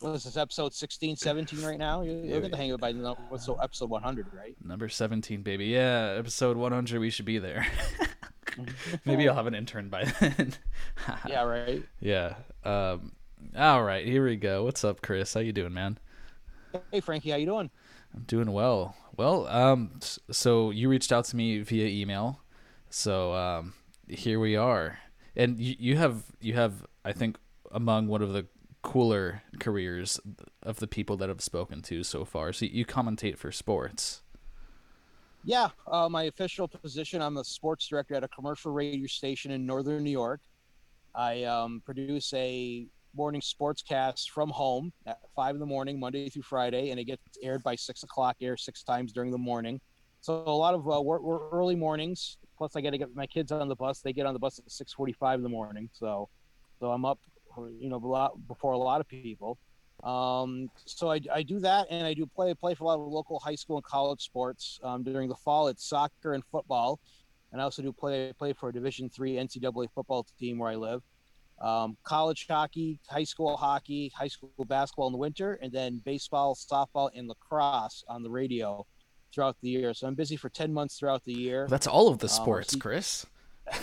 what is this episode 16, 17 right now? You, you'll get the hang of it by. What's so episode 100, right? Number 17, baby. Yeah, episode 100, we should be there. Maybe I'll have an intern by then. yeah, right. Yeah. Um, all right, here we go. What's up, Chris? How you doing, man? Hey, Frankie, how you doing? I'm doing well. Well, um, so you reached out to me via email, so um, here we are, and you, you have you have I think among one of the cooler careers of the people that I've spoken to so far. So you commentate for sports. Yeah, uh, my official position, I'm the sports director at a commercial radio station in northern New York. I um, produce a morning sportscast from home at five in the morning, Monday through Friday, and it gets aired by six o'clock, air six times during the morning. So a lot of uh, we're, we're early mornings. Plus, I got to get my kids on the bus. They get on the bus at six forty-five in the morning. So, so I'm up, you know, a lot before a lot of people. Um, so I, I do that, and I do play play for a lot of local high school and college sports. Um, during the fall, it's soccer and football, and I also do play play for a Division three NCAA football team where I live. Um, college hockey, high school hockey, high school basketball in the winter, and then baseball, softball, and lacrosse on the radio throughout the year. So I'm busy for ten months throughout the year. That's all of the um, sports, um, Chris.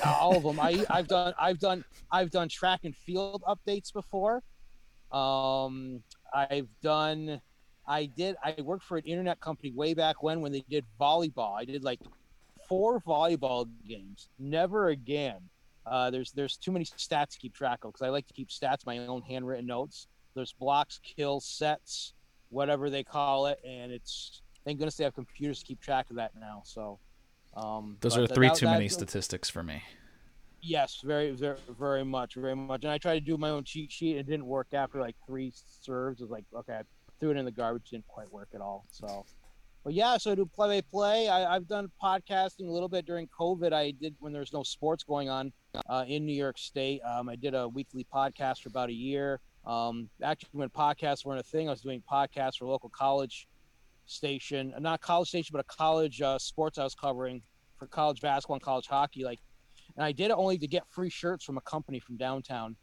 All of them. I, I've done. I've done. I've done track and field updates before. Um, I've done. I did. I worked for an internet company way back when when they did volleyball. I did like four volleyball games. Never again. Uh, there's there's too many stats to keep track of because I like to keep stats, my own handwritten notes. There's blocks, kills, sets, whatever they call it, and it's thank goodness they have computers to keep track of that now. So um, those are three that, too that, many that, statistics for me. Yes, very, very, very much, very much. And I tried to do my own cheat sheet. It didn't work after like three serves. It was like, okay, I threw it in the garbage. Didn't quite work at all. So, but yeah, so I do play by play. I've done podcasting a little bit during COVID. I did when there's no sports going on uh, in New York State. Um, I did a weekly podcast for about a year. Um, actually, when podcasts weren't a thing, I was doing podcasts for local college station, not college station, but a college uh, sports I was covering for college basketball and college hockey. Like and I did it only to get free shirts from a company from downtown,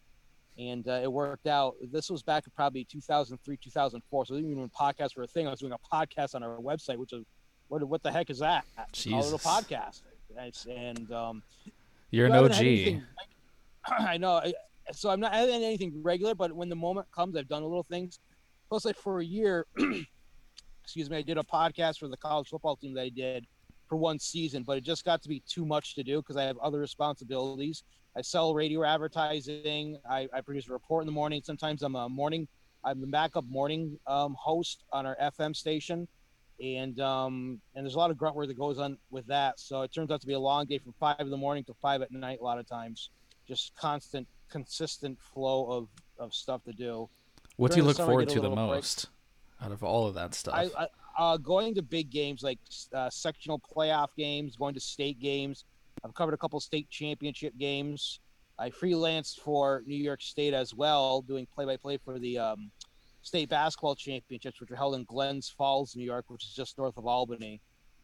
and uh, it worked out. This was back in probably 2003, 2004. So even when podcasts were a thing, I was doing a podcast on our website, which is what what the heck is that? Jesus. A little podcast, and um, you're an OG. Anything, I know. So I'm not adding anything regular, but when the moment comes, I've done a little things. Plus, like for a year, excuse me, I did a podcast for the college football team that I did for one season, but it just got to be too much to do because I have other responsibilities. I sell radio advertising. I, I, produce a report in the morning. Sometimes I'm a morning, I'm the backup morning um, host on our FM station, and um, and there's a lot of grunt work that goes on with that. So it turns out to be a long day from five in the morning to five at night. A lot of times, just constant, consistent flow of of stuff to do. What During do you look forward to the most break. Out of all of that stuff? I, I, uh, going to big games like uh, sectional playoff games, going to state games. I've covered a couple state championship games. I freelanced for New York State as well, doing play-by-play for the um, state basketball championships, which are held in Glens Falls, New York, which is just north of Albany.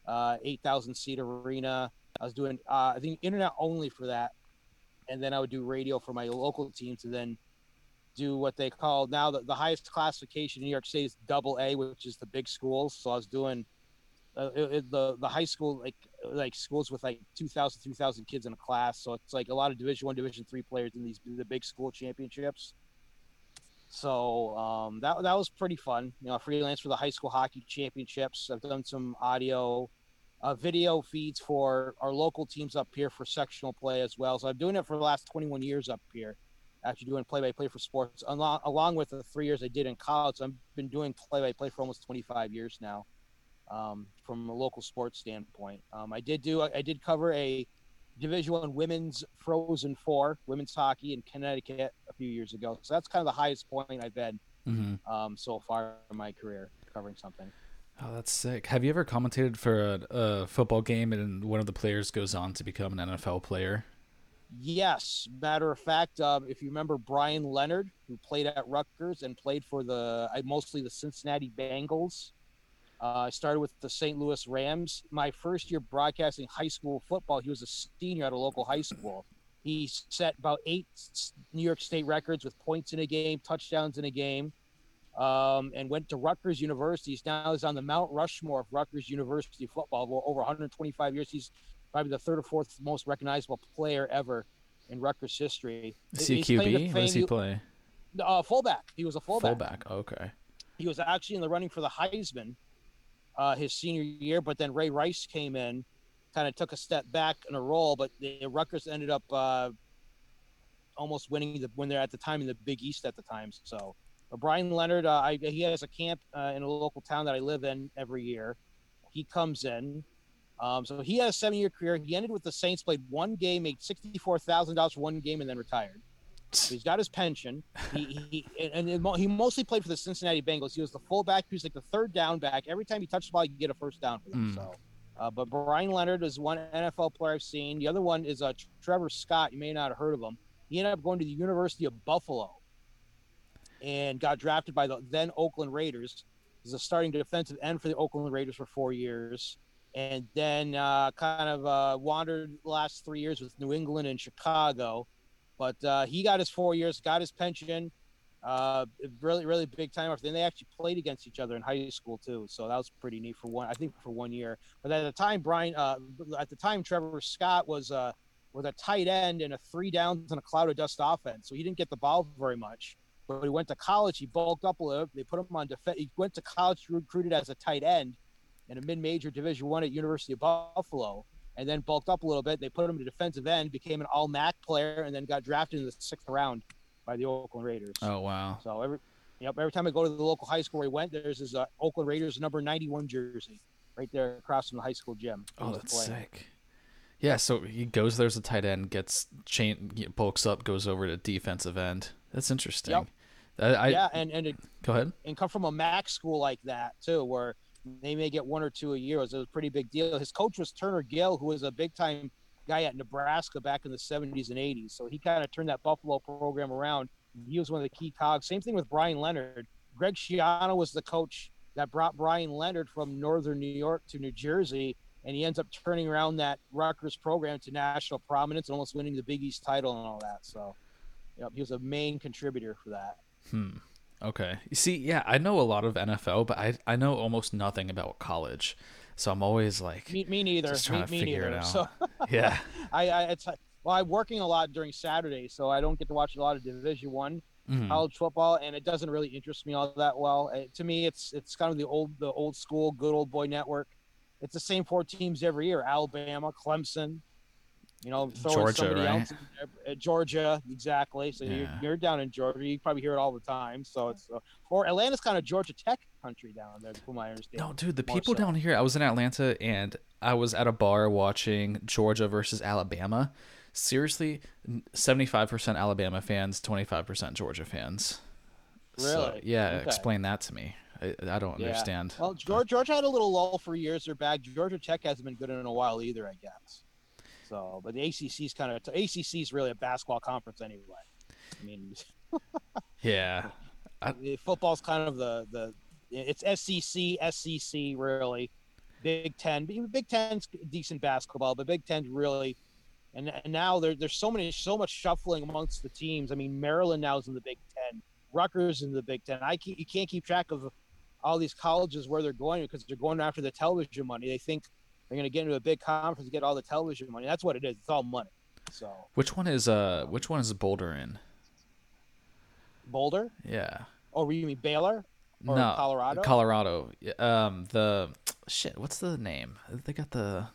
Uh, 8,000 seat arena. I was doing, uh, I think, internet only for that, and then I would do radio for my local teams, and then do what they call now the, the highest classification in New York State is double A, which is the big schools. So I was doing uh, it, the the high school like like schools with like 2,000 3,000 kids in a class. So it's like a lot of Division One, Division Three players in these the big school championships. So um, that that was pretty fun. You know, freelance for the high school hockey championships. I've done some audio, uh, video feeds for our local teams up here for sectional play as well. So I'm doing it for the last 21 years up here actually doing play by play for sports, along, along with the three years I did in college. I've been doing play by play for almost 25 years now, um, from a local sports standpoint. Um, I did do I did cover a Division One women's Frozen Four women's hockey in Connecticut a few years ago. So that's kind of the highest point I've been mm-hmm. um, so far in my career covering something. Oh, that's sick. Have you ever commentated for a, a, football game and one of the players goes on to become an NFL player? Yes, matter of fact, um, if you remember Brian Leonard, who played at Rutgers and played for the mostly the Cincinnati Bengals. Uh, I started with the St. Louis Rams. My first year broadcasting high school football, he was a senior at a local high school. He set about eight New York State records with points in a game, touchdowns in a game. um, and went to Rutgers University. He's now is on the Mount Rushmore of Rutgers University football. Over 125 years, he's probably the third or fourth most recognizable player ever in Rutgers history. Is he QB? What does he play? Uh, fullback. He was a fullback. Fullback. Okay. He was actually in the running for the Heisman uh, his senior year, but then Ray Rice came in, kind of took a step back in a role, but the Rutgers ended up uh, almost winning the when they're at the time in the Big East at the time. So, Brian Leonard, uh, I, he has a camp uh, in a local town that I live in every year. He comes in. Um, so he had a seven-year career. He ended with the Saints, played one game, made sixty-four thousand dollars for one game, and then retired. So he's got his pension. He, he and and he mostly played for the Cincinnati Bengals. He was the fullback. He was like the third down back. Every time he touched the ball, he get a first down for them. Mm. So, uh, but Brian Leonard is one NFL player I've seen. The other one is uh, Trevor Scott. You may not have heard of him. He ended up going to the University of Buffalo and got drafted by the then Oakland Raiders. He's a starting defensive end for the Oakland Raiders for four years, and then uh, kind of uh, wandered last three years with New England and Chicago. But uh, he got his four years, got his pension. Uh, really, really big time off. Then they actually played against each other in high school too, so that was pretty neat for one. I think for one year. But at the time, Brian, uh, at the time, Trevor Scott was uh, was a tight end in a three downs and a cloud of dust offense, so he didn't get the ball very much. But he went to college, he bulked up a little. They put him on defense. He went to college recruited as a tight end in a mid-major Division One at University of Buffalo, and then bulked up a little bit. They put him to defensive end, became an All MAC player, and then got drafted in the sixth round by the Oakland Raiders. Oh wow. So every, yep, every time I go to the local high school where he went, there's his uh, Oakland Raiders number 91 jersey right there across from the high school gym. Oh, that's sick. Yeah, so he goes there as a tight end, gets chain, bulks up, goes over to defensive end. That's interesting. Yep. I, I yeah, and and it, go ahead. and come from a MAC school like that too, where they may get one or two a year. It was a pretty big deal. His coach was Turner Gill, who was a big time guy at Nebraska back in the 70s and 80s. So he kind of turned that Buffalo program around. He was one of the key cogs. Same thing with Brian Leonard. Greg Schiano was the coach that brought Brian Leonard from northern New York to New Jersey, and he ends up turning around that Rutgers program to national prominence and almost winning the Big East title and all that. So, yep, he was a main contributor for that. Hmm. Okay. You see, yeah, I know a lot of NFL, but I I know almost nothing about college. So I'm always like Me, me neither. just me, trying to me figure neither. it out. So yeah. I, I it's well, I'm working a lot during Saturdays, so I don't get to watch a lot of Division One Mhm. college football, and it doesn't really interest me all that well. Uh, to me, it's it's kind of the old the old school, good old boy network. It's the same four teams every year: Alabama, Clemson. You know, throwing Georgia, somebody right? else in. Uh, Georgia, exactly. So you're, you're down in Georgia. You probably hear it all the time. So it's uh, or Atlanta's kind of Georgia Tech country down there, from my understanding. No, dude, the people so. down here. I was in Atlanta and I was at a bar watching Georgia versus Alabama. Seriously, seventy-five percent Alabama fans, twenty-five percent Georgia fans. So, Really? yeah, Okay. explain that to me. I, I don't Yeah. understand. Well, Georgia, Georgia had a little lull for years. They're back. Georgia Tech hasn't been good in a while either, I guess. So, but the ACC's kind of ACC is really a basketball conference anyway. I mean, yeah, the football's kind of the the it's SEC, SEC really. Big Ten, Big Ten's decent basketball, but Big Ten's really. And, and now there, there's so many, so much shuffling amongst the teams. I mean, Maryland now is in the Big Ten, Rutgers in the Big Ten. I can't, you can't keep track of all these colleges where they're going because they're going after the television money. They think they're going to get into a big conference and get all the television money. That's what it is. It's all money. So which one is uh which one is Boulder in? Boulder, Yeah, or you mean Baylor, or no, Colorado? Colorado. Um, the shit. What's the name? They got the.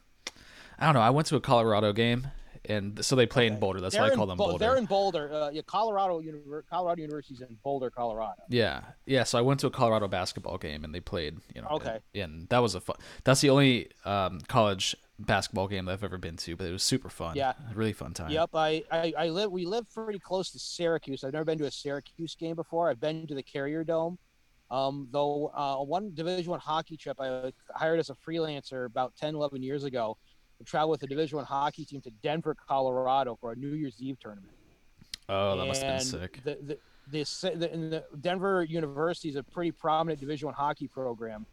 I don't know. I went to a Colorado game, and so they play in Boulder. That's They're why I call them Bol- Boulder. They're in Boulder. Uh, yeah, Colorado Univer- Colorado University's in Boulder, Colorado. Yeah, yeah. So I went to a Colorado basketball game and they played. You know. Okay. And that was a fun. That's the only um, college basketball game that I've ever been to, but it was super fun. Yeah. A really fun time. Yep, I, I, I live. We live pretty close to Syracuse. I've never been to a Syracuse game before. I've been to the Carrier Dome. Um, though uh, one Division One hockey trip I hired as a freelancer about 10, 11 years ago to travel with a Division One hockey team to Denver, Colorado for a New Year's Eve tournament. Oh, that must have been sick. The, the, the, the, and the Denver University is a pretty prominent Division One hockey program,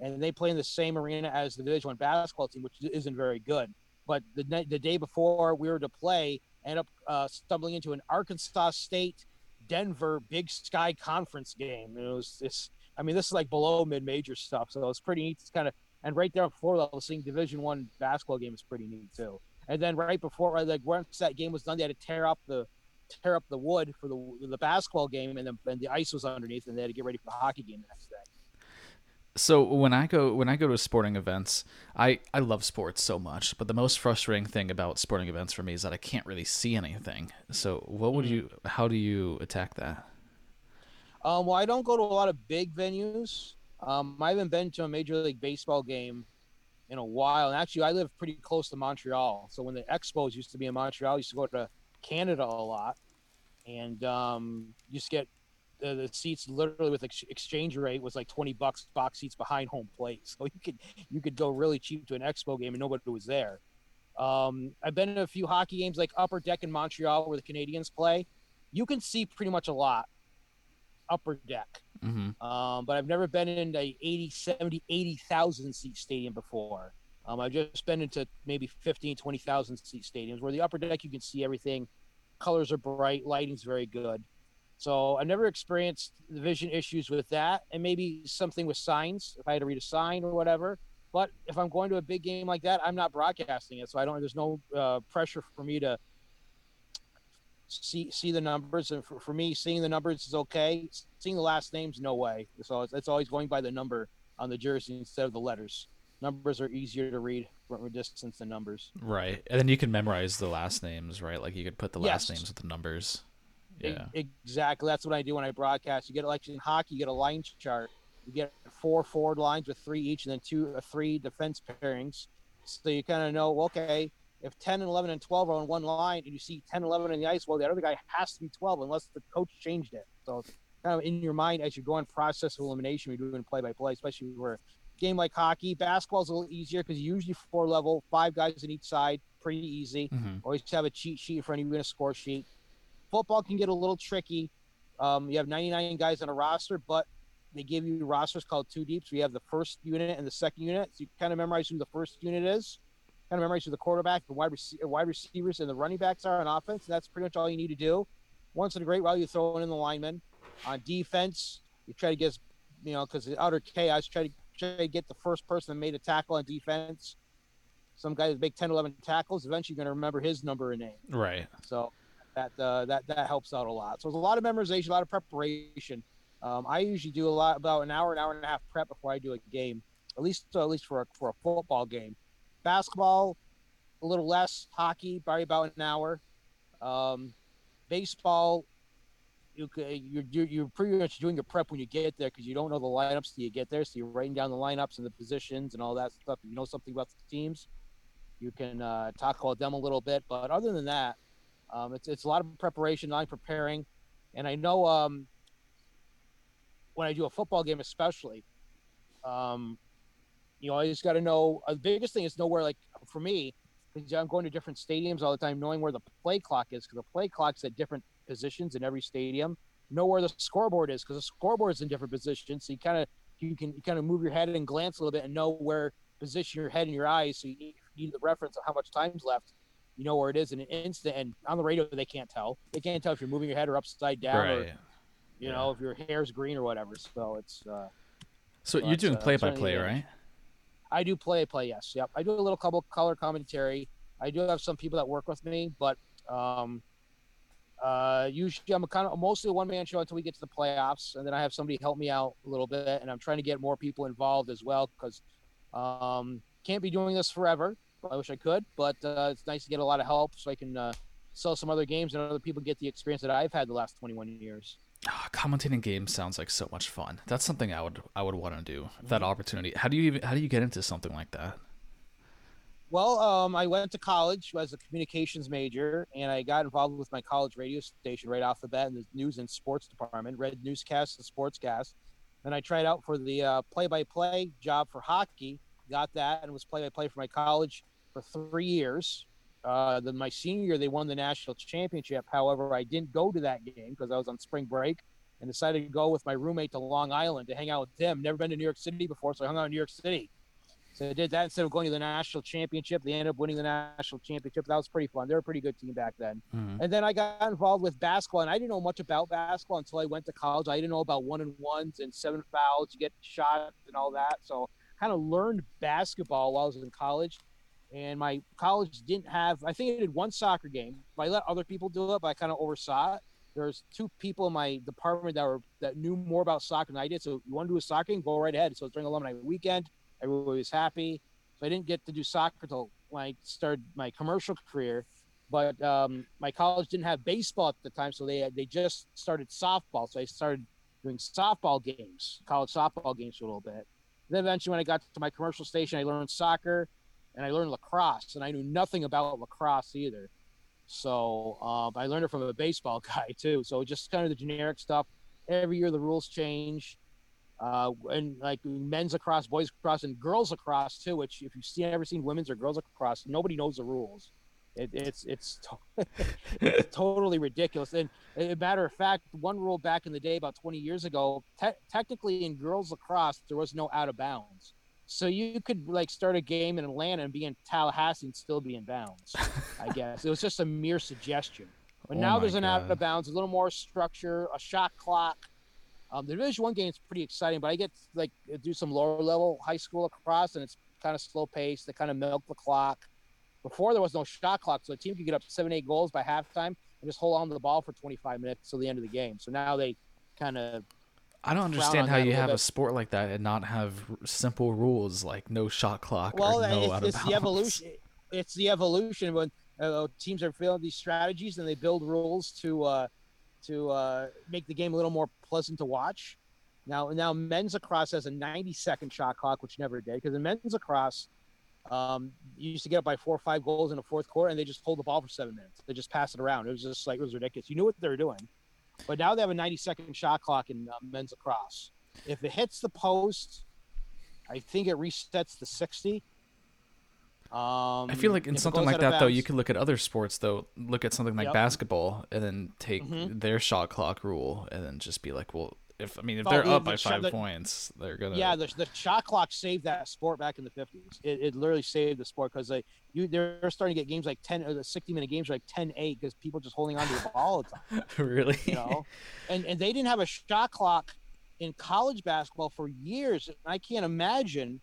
and they play in the same arena as the Division One basketball team, which isn't very good. But the the day before we were to play, I ended up uh, stumbling into an Arkansas State Denver Big Sky Conference game. It was this. I mean, this is like below mid-major stuff, so it's pretty neat. to kind of and right there on floor level, seeing Division One basketball game is pretty neat too. And then right before, like once that game was done, they had to tear up the tear up the wood for the the basketball game, and then and the ice was underneath, and they had to get ready for the hockey game the next day. So when I go when I go to sporting events, I I love sports so much, but the most frustrating thing about sporting events for me is that I can't really see anything. So what would you how do you attack that? Um, well, I don't go to a lot of big venues. Um, I haven't been to a major league baseball game in a while, and actually, I live pretty close to Montreal. So when the Expos used to be in Montreal, I used to go to Canada a lot, and um, used to get the, the seats literally with ex- exchange rate was like 20 bucks box seats behind home plate. So you could you could go really cheap to an expo game and nobody was there. Um, i've been to a few hockey games like upper deck in montreal where the Canadiens play. You can see pretty much a lot upper deck Mm-hmm. um, but i've never been in a 80 70 80000 seat stadium before um, i've just been into maybe 15 20000 seat stadiums where the upper deck you can see everything colors are bright lighting's very good so I've never experienced the vision issues with that, and maybe something with signs if I had to read a sign or whatever. But if I'm going to a big game like that, I'm not broadcasting it, so I don't. There's no uh, pressure for me to see see the numbers, and for, for me, seeing the numbers is okay. Seeing the last names, no way. So it's, it's always going by the number on the jersey instead of the letters. Numbers are easier to read from a distance than numbers. Right, and then you can memorize the last names, right? Like you could put the last Yes. names with the numbers. Yeah. Exactly. That's what I do when I broadcast. You get like in hockey, you get a line chart. You get four forward lines with three each, and then two, uh, three defense pairings. So you kind of know, okay, if 10 and 11 and 12 are on one line, and you see 10, 11 in the ice, well, the other guy has to be 12 unless the coach changed it. So kind of in your mind as you're going process of elimination, you're doing play by play, especially a game like hockey. Basketball's a little easier because usually four level, five guys on each side, pretty easy. Mhm. Always have a cheat sheet in front of you and a score sheet. Football can get a little tricky. Um, you have 99 guys on a roster, but they give you rosters called two deep. So you have the first unit and the second unit. So you kind of memorize who the first unit is, kind of memorize who the quarterback, the wide, rece- wide receivers, and the running backs are on offense. And that's pretty much all you need to do. Once in a great while, you throw in the linemen. On defense, you try to get, you know, because the outer chaos, try to, try to get the first person that made a tackle on defense. Some guy that make 10, 11 tackles, eventually you're going to remember his number and name. Right. So that uh, that that helps out a lot. So it's a lot of memorization, a lot of preparation. Um, I usually do a lot about an hour, an hour and a half prep before I do a game, at least at least for a, for a football game. Basketball, a little less. Hockey, probably about an hour. Um, baseball, you, you're, you're pretty much doing your prep when you get there because you don't know the lineups till you get there. So you're writing down the lineups and the positions and all that stuff. You know something about the teams, you can uh, talk about them a little bit. But other than that, um, it's it's a lot of preparation, of preparing, and I know um, when I do a football game, especially, um, you know, I just got to know. Uh, the biggest thing is know where, like, for me, because I'm going to different stadiums all the time, knowing where the play clock is, because the play clock's at different positions in every stadium. Know where the scoreboard is, because the scoreboard is in different positions, so you kind of you can you kind of move your head and glance a little bit and know where position your head and your eyes, so you need, the reference of how much time's left. You know where it is in an instant, and on the radio they can't tell. They can't tell if you're moving your head or upside down, or Right. you know if your hair's green or whatever. So it's uh, So So you're doing play by play, right? I do play play. Yes, yep. I do a little couple color commentary. I do have some people that work with me, but um, uh, usually I'm a kind of mostly a one man show until we get to the playoffs, and then I have somebody help me out a little bit, and I'm trying to get more people involved as well because um, can't be doing this forever. I wish I could, but uh, it's nice to get a lot of help so I can uh, sell some other games and other people get the experience that I've had the last 21 years. Ah, commentating games sounds like so much fun. That's something I would I would want to do. Mm-hmm. That opportunity. How do you even how do you get into something like that? Well, um, I went to college as a communications major, and I got involved with my college radio station right off the bat in the news and sports department, read newscasts and sportscasts. Then I tried out for the uh, play-by-play job for hockey, got that, and was play-by-play for my college for three years. Uh, then my senior year, they won the national championship. However, I didn't go to that game because I was on spring break, and decided to go with my roommate to Long Island to hang out with them. Never been to New York City before, so I hung out in New York City. So I did that instead of going to the national championship. They ended up winning the national championship. That was pretty fun. They were a pretty good team back then. Mhm. And then I got involved with basketball, and I didn't know much about basketball until I went to college. I didn't know about one and ones and seven fouls, you get shot and all that. So kind of learned basketball while I was in college. And my college didn't have, I think I did one soccer game. I let other people do it, but I kind of oversaw it. There's two people in my department that were that knew more about soccer than I did. So you want to do a soccer game, go right ahead. So during alumni weekend, everybody was happy. So I didn't get to do soccer until when I started my commercial career. But um, my college didn't have baseball at the time, so they they just started softball. So I started doing softball games, college softball games for a little bit. Then eventually, when I got to my commercial station, I learned soccer and I learned lacrosse, and I knew nothing about lacrosse either. So um, I learned it from a baseball guy too. So just kind of the generic stuff. Every year the rules change, uh, and like men's lacrosse, boys lacrosse, and girls lacrosse too. Which if you've seen ever seen women's or girls lacrosse, nobody knows the rules. It, it's it's, to- it's totally ridiculous. And a matter of fact, one rule back in the day, about 20 years ago, te- technically in girls lacrosse, there was no out of bounds. So you could like start a game in Atlanta and be in Tallahassee and still be in bounds. I guess it was just a mere suggestion. But Oh now there's an out of bounds, a little more structure, a shot clock. Um, the Division One game is pretty exciting, but I get like do some lower level high school across, and it's kind of slow paced. They kind of milk the clock. Before there was no shot clock, so a team could get up seven, eight goals by halftime and just hold on to the ball for 25 minutes till the end of the game. So now they kind of I don't on understand how you have a sport like that and not have simple rules like no shot clock well, or no it's, out of it's bounds. the evolution. It's the evolution when uh, teams are feeling these strategies and they build rules to uh, to uh, make the game a little more pleasant to watch. Now, now men's lacrosse has a 90 second shot clock, which never did because in men's lacrosse, um, you used to get up by four or five goals in the fourth quarter and they just hold the ball for seven minutes. They just pass it around. It was just like it was ridiculous. You knew what they were doing, but now they have a 90 second shot clock in uh, men's lacrosse. If it hits the post, I think it resets to 60. Um, I feel like in something like that though, you bounds- could look at other sports though. Look at something like Yep. basketball and then take Mhm. their shot clock rule and then just be like, well, if I mean if Oh, they're the- up the by five the- points, they're gonna. Yeah, the, the shot clock saved that sport back in the 50s. It, it literally saved the sport because they you they're starting to get games like 10 or the 60 minute games are like 10 8 because people just holding on to the ball all the time. really. You know, and and they didn't have a shot clock in college basketball for years. And I can't imagine.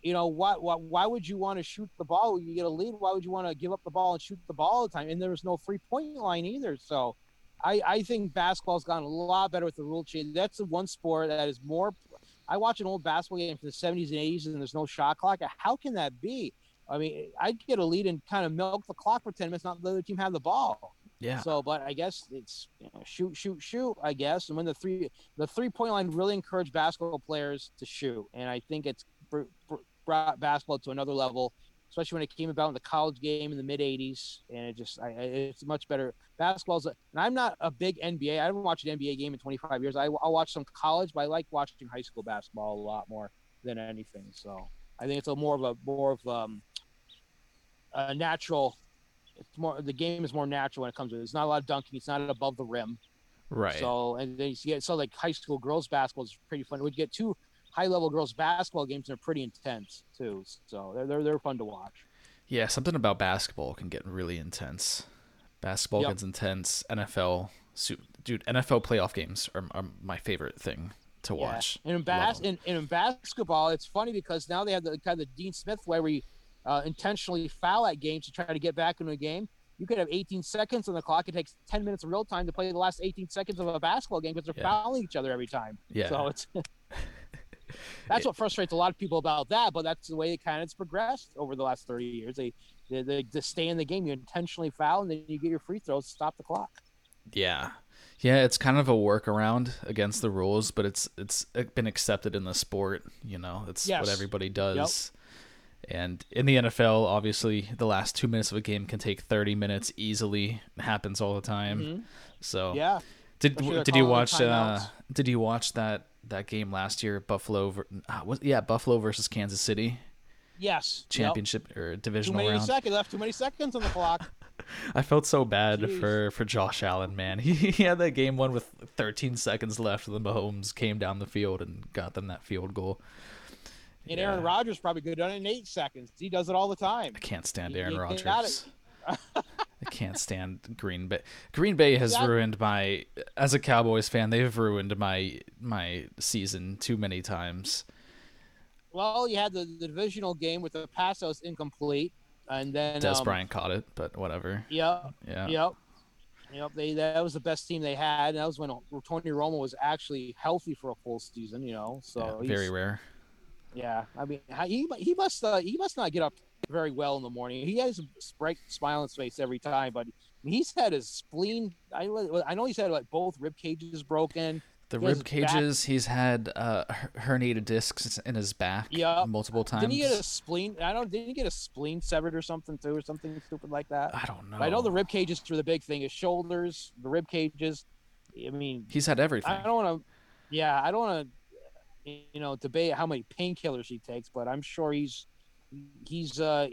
You know why, why? Why would you want to shoot the ball? when You get a lead. Why would you want to give up the ball and shoot the ball all the time? And there was no three point line either. So, I I think basketball's gotten a lot better with the rule change. That's the one sport that is more. I watch an old basketball game from the 70s and 80s, and there's no shot clock. How can that be? I mean, I'd get a lead and kind of milk the clock for 10 minutes, not let the other team have the ball. yeah. So, but I guess it's you know, shoot, shoot, shoot. I guess, and when the three the three point line really encouraged basketball players to shoot, and I think it's br- br- brought basketball to another level, especially when it came about in the college game in the mid '80s, and it just I, it's much better. Basketball's, a, and I'm not a big NBA. I haven't watched an NBA game in 25 years. I, I'll watch some college, but I like watching high school basketball a lot more than anything. So I think it's a more of a more of um, a natural it's more the game is more natural when it comes to it. It's not a lot of dunking. It's not above the rim. right. So and then you get so like high school girls basketball is pretty fun. We'd get two high level girls basketball games they're pretty intense too. So they're they're, they're fun to watch. Yeah, something about basketball can get really intense. Basketball Yep. gets intense. NFL, dude, NFL playoff games are, are my favorite thing to Yeah. watch. And in, bas- in, in basketball, it's funny because now they have the kind of the Dean Smith way where you uh, intentionally foul at games to try to get back into a game. You could have 18 seconds on the clock. It takes 10 minutes of real time to play the last 18 seconds of a basketball game because they're Yeah. fouling each other every time. Yeah. So it's that's what frustrates a lot of people about that, but that's the way it kind of has progressed over the last 30 years. They, they, they to stay in the game, you intentionally foul and then you get your free throws to stop the clock. Yeah. Yeah, it's kind of a workaround against the rules, but it's it's been accepted in the sport, you know. It's what everybody does. And in the NFL, obviously, the last 2 minutes of a game can take 30 minutes easily. It happens all the time. Mhm. So Yeah. Did did you watch uh, did you watch that that game last year Buffalo uh, was yeah, Buffalo versus Kansas City Yes. Yep. championship or Too divisional many round? seconds left. Too many seconds on the clock. I felt so bad Jeez. for for Josh Allen, man. He, he had that game one with 13 seconds left, and then Mahomes came down the field and got them that field goal. And Aaron Yeah. Rodgers probably could have done it in eight seconds. He does it all the time. I can't stand Aaron Rodgers. I can't stand Green Bay. Green Bay has Yeah. ruined my as a Cowboys fan. They've ruined my my season too many times. Well, you had the, the divisional game with the pass that was incomplete, and then Dez um, Bryant caught it, but whatever. Yep, Yeah. yep, yep. They that was the best team they had. And that was when Tony Romo was actually healthy for a full season. You know, so Yeah, very rare. Yeah, I mean, he he must uh, he must not get up very well in the morning. He has a bright smile on his face every time, but he's had his spleen. I I know he's had like both rib cages broken. The He rib his back- cages, he's had uh, herniated discs in his back Yeah. multiple times. Didn't he get a spleen? I don't. Didn't he get a spleen severed or something too, or something stupid like that? I don't know. But I know the rib cages were the big thing. His shoulders, the rib cages. I mean, He's had everything. I don't want to. Yeah, I don't want to. You know, debate how many painkillers he takes, but I'm sure he's he's uh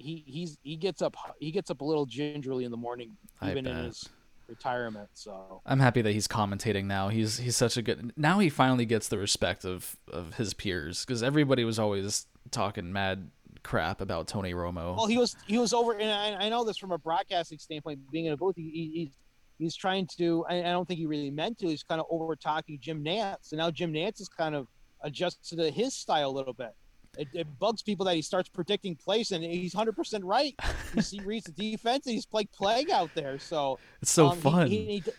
he he's he gets up he gets up a little gingerly in the morning, even in his retirement. So I'm happy that he's commentating now. He's he's such a good. Now he finally gets the respect of of his peers because everybody was always talking mad crap about Tony Romo. well, he was he was over, and I, I know this from a broadcasting standpoint. Being in a booth, he, he, he's he's trying to. I, I don't think he really meant to. He's kind of over talking Jim Nantz, and now Jim Nantz is kind of adjusted to his style a little bit. It, it bugs people that he starts predicting plays, and he's hundred percent right. He see, reads the defense, and he's like plague out there. So it's so um, fun. he- he-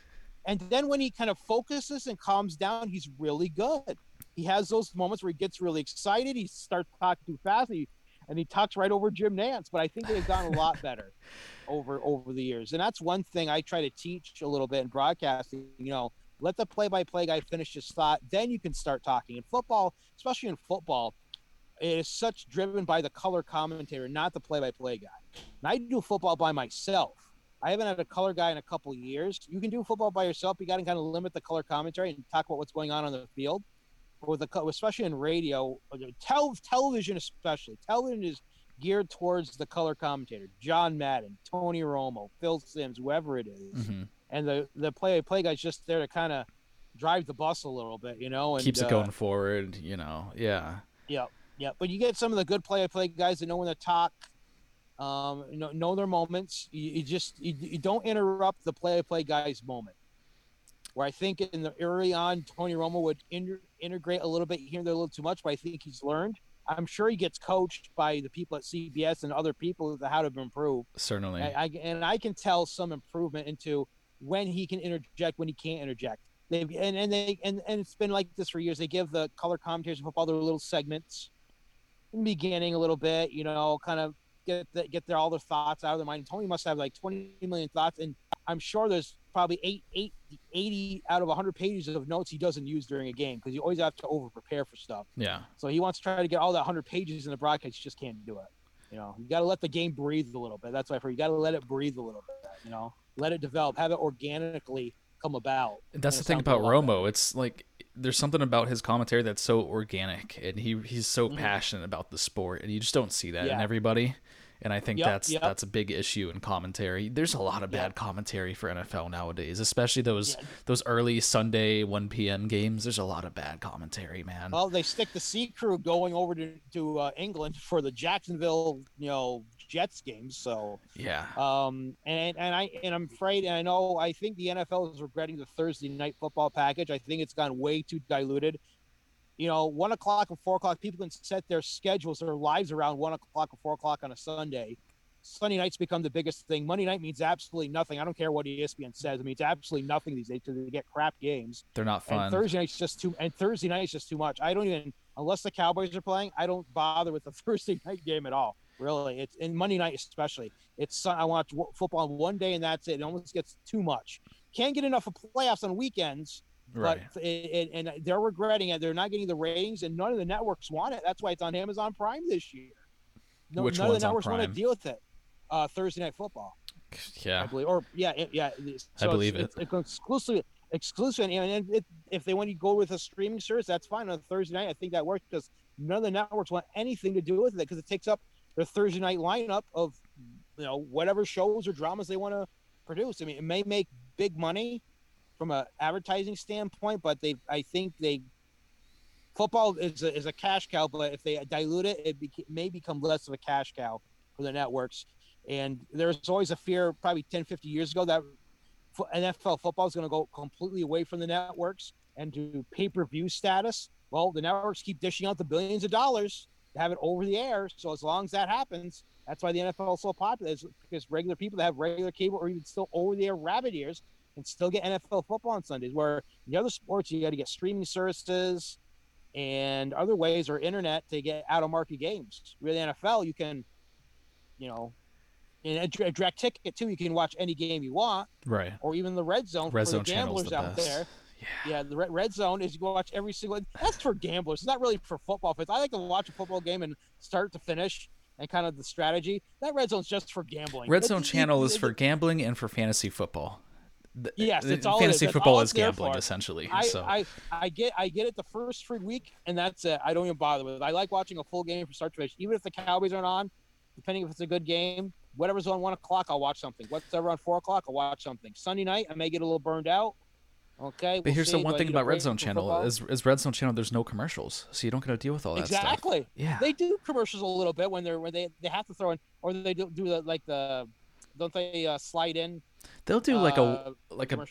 and then when he kind of focuses and calms down, he's really good. He has those moments where he gets really excited. He starts talking too fast, and he, and he talks right over Jim Nantz. But I think they've gotten a lot better over over the years, and that's one thing I try to teach a little bit in broadcasting. You know, let the play-by-play guy finish his thought, then you can start talking. In football, especially in football, it is such driven by the color commentator, not the play-by-play guy. And I do football by myself. I haven't had a color guy in a couple of years. You can do football by yourself. You got to kind of limit the color commentary and talk about what's going on on the field. But with the especially in radio, uh, tel- television especially, television is geared towards the color commentator, John Madden, Tony Romo, Phil Simms, whoever it is. Mhm. and the the play-by-play guy's just there to kind of drive the bus a little bit, you know, and Keeps it uh, going forward. You know. Yeah. yeah, yeah. But you get some of the good play-by-play guys that know when to talk, um, you know, know their moments. You, you just you, you don't interrupt the play-by-play guy's moment. Where I think in the early on, Tony Romo would inter- integrate a little bit here and there a little too much, but I think he's learned. I'm sure he gets coached by the people at CBS and other people how to improve. Certainly. I, I, and I can tell some improvement into when he can interject, when he can't interject. They've and, and they and, and it's been like this for years. They give the color commentators of football their little segments beginning a little bit, you know, kind of get the, get their all their thoughts out of their mind. Tony must have like 20 million thoughts, and I'm sure there's probably eight, eight, 80 out of 100 pages of notes he doesn't use during a game because you always have to over prepare for stuff. yeah. So he wants to try to get all that 100 pages in the broadcast. You just can't do it. You know, you got to let the game breathe a little bit. That's why I for you got to let it breathe a little bit. You know, let it develop, have it organically come about. That's the thing about Romo. It's like there's something about his commentary that's so organic, and he he's so Mhm. passionate about the sport, and you just don't see that in everybody. And I think Yep, that's yep. that's a big issue in commentary. There's a lot of Yeah. bad commentary for NFL nowadays, especially those Yeah. those early Sunday 1 p.m. games. There's a lot of bad commentary, man. Well, they stick the sea crew going over to to uh, England for the Jacksonville, you know, Jets games. So, yeah, um, and and I and I'm afraid, and I know I think the NFL is regretting the Thursday night football package. I think it's gone way too diluted. You know, one o'clock and four o'clock, people can set their schedules, their lives around one o'clock and four o'clock on a Sunday. Sunday nights become the biggest thing. Monday night means absolutely nothing. I don't care what ESPN says. I mean, it's absolutely nothing these days because they get crap games. they're not fun. And Thursday night's just too. And Thursday night is just too much. I don't even unless the Cowboys are playing. I don't bother with the Thursday night game at all. Really, it's and Monday night especially. It's I watch football one day and that's it. It almost gets too much. Can't get enough of playoffs on weekends, right. but it, it, and they're regretting it. They're not getting the ratings, and none of the networks want it. That's why it's on Amazon Prime this year. No, Which none of the networks want to deal with it. Uh, Thursday night football. Yeah. I believe, or yeah, it, yeah. it is. I believe it's, It's exclusive, exclusive, and and it, if they want to go with a streaming service, that's fine on Thursday night. I think that works because none of the networks want anything to do with it because it takes up their Thursday night lineup of you know whatever shows or dramas they want to produce. I mean, it may make big money from a advertising standpoint, but they, I think they football is a, is a cash cow, but if they dilute it, it beca- may become less of a cash cow for the networks. And there's always a fear, probably 10, 50 years ago, that NFL football is going to go completely away from the networks and do pay per view status. Well, the networks keep dishing out the billions of dollars have it over the air. So as long as that happens, that's why the NFL is so popular, is because regular people that have regular cable or even still over the air rabbit ears can still get NFL football on Sundays. Where in the other sports, you got to get streaming services and other ways or internet to get out of market games. With the NFL, you can, you know, in a direct ticket too, you can watch any game you want, Right. or even the red zone Red for Zone the gamblers the out there. Yeah. Yeah, the red, zone is you go watch every single. That's for gamblers. It's not really for football fans. I like to watch a football game and start to finish and kind of the strategy. That red zone's just for gambling. Red It- Zone it- channel is it- for gambling and for fantasy football. Yes, it's all fantasy That's football all is gambling essentially. I, so I I get I get it the first free week and that's it. I don't even bother with it. I like watching a full game from start to finish, even if the Cowboys aren't on. Depending if it's a good game, whatever's on one o'clock, I'll watch something. Whatever on four o'clock, I'll watch something. Sunday night, I may get a little burned out. Okay, But we'll here's see. the one thing about Red Zone Channel football? is, is Red Zone Channel. There's no commercials, so you don't get to deal with all that stuff. exactly. Yeah, They do commercials a little bit when they're when they they have to throw in, or they do do the like the don't they uh, slide in they'll do like a uh, like a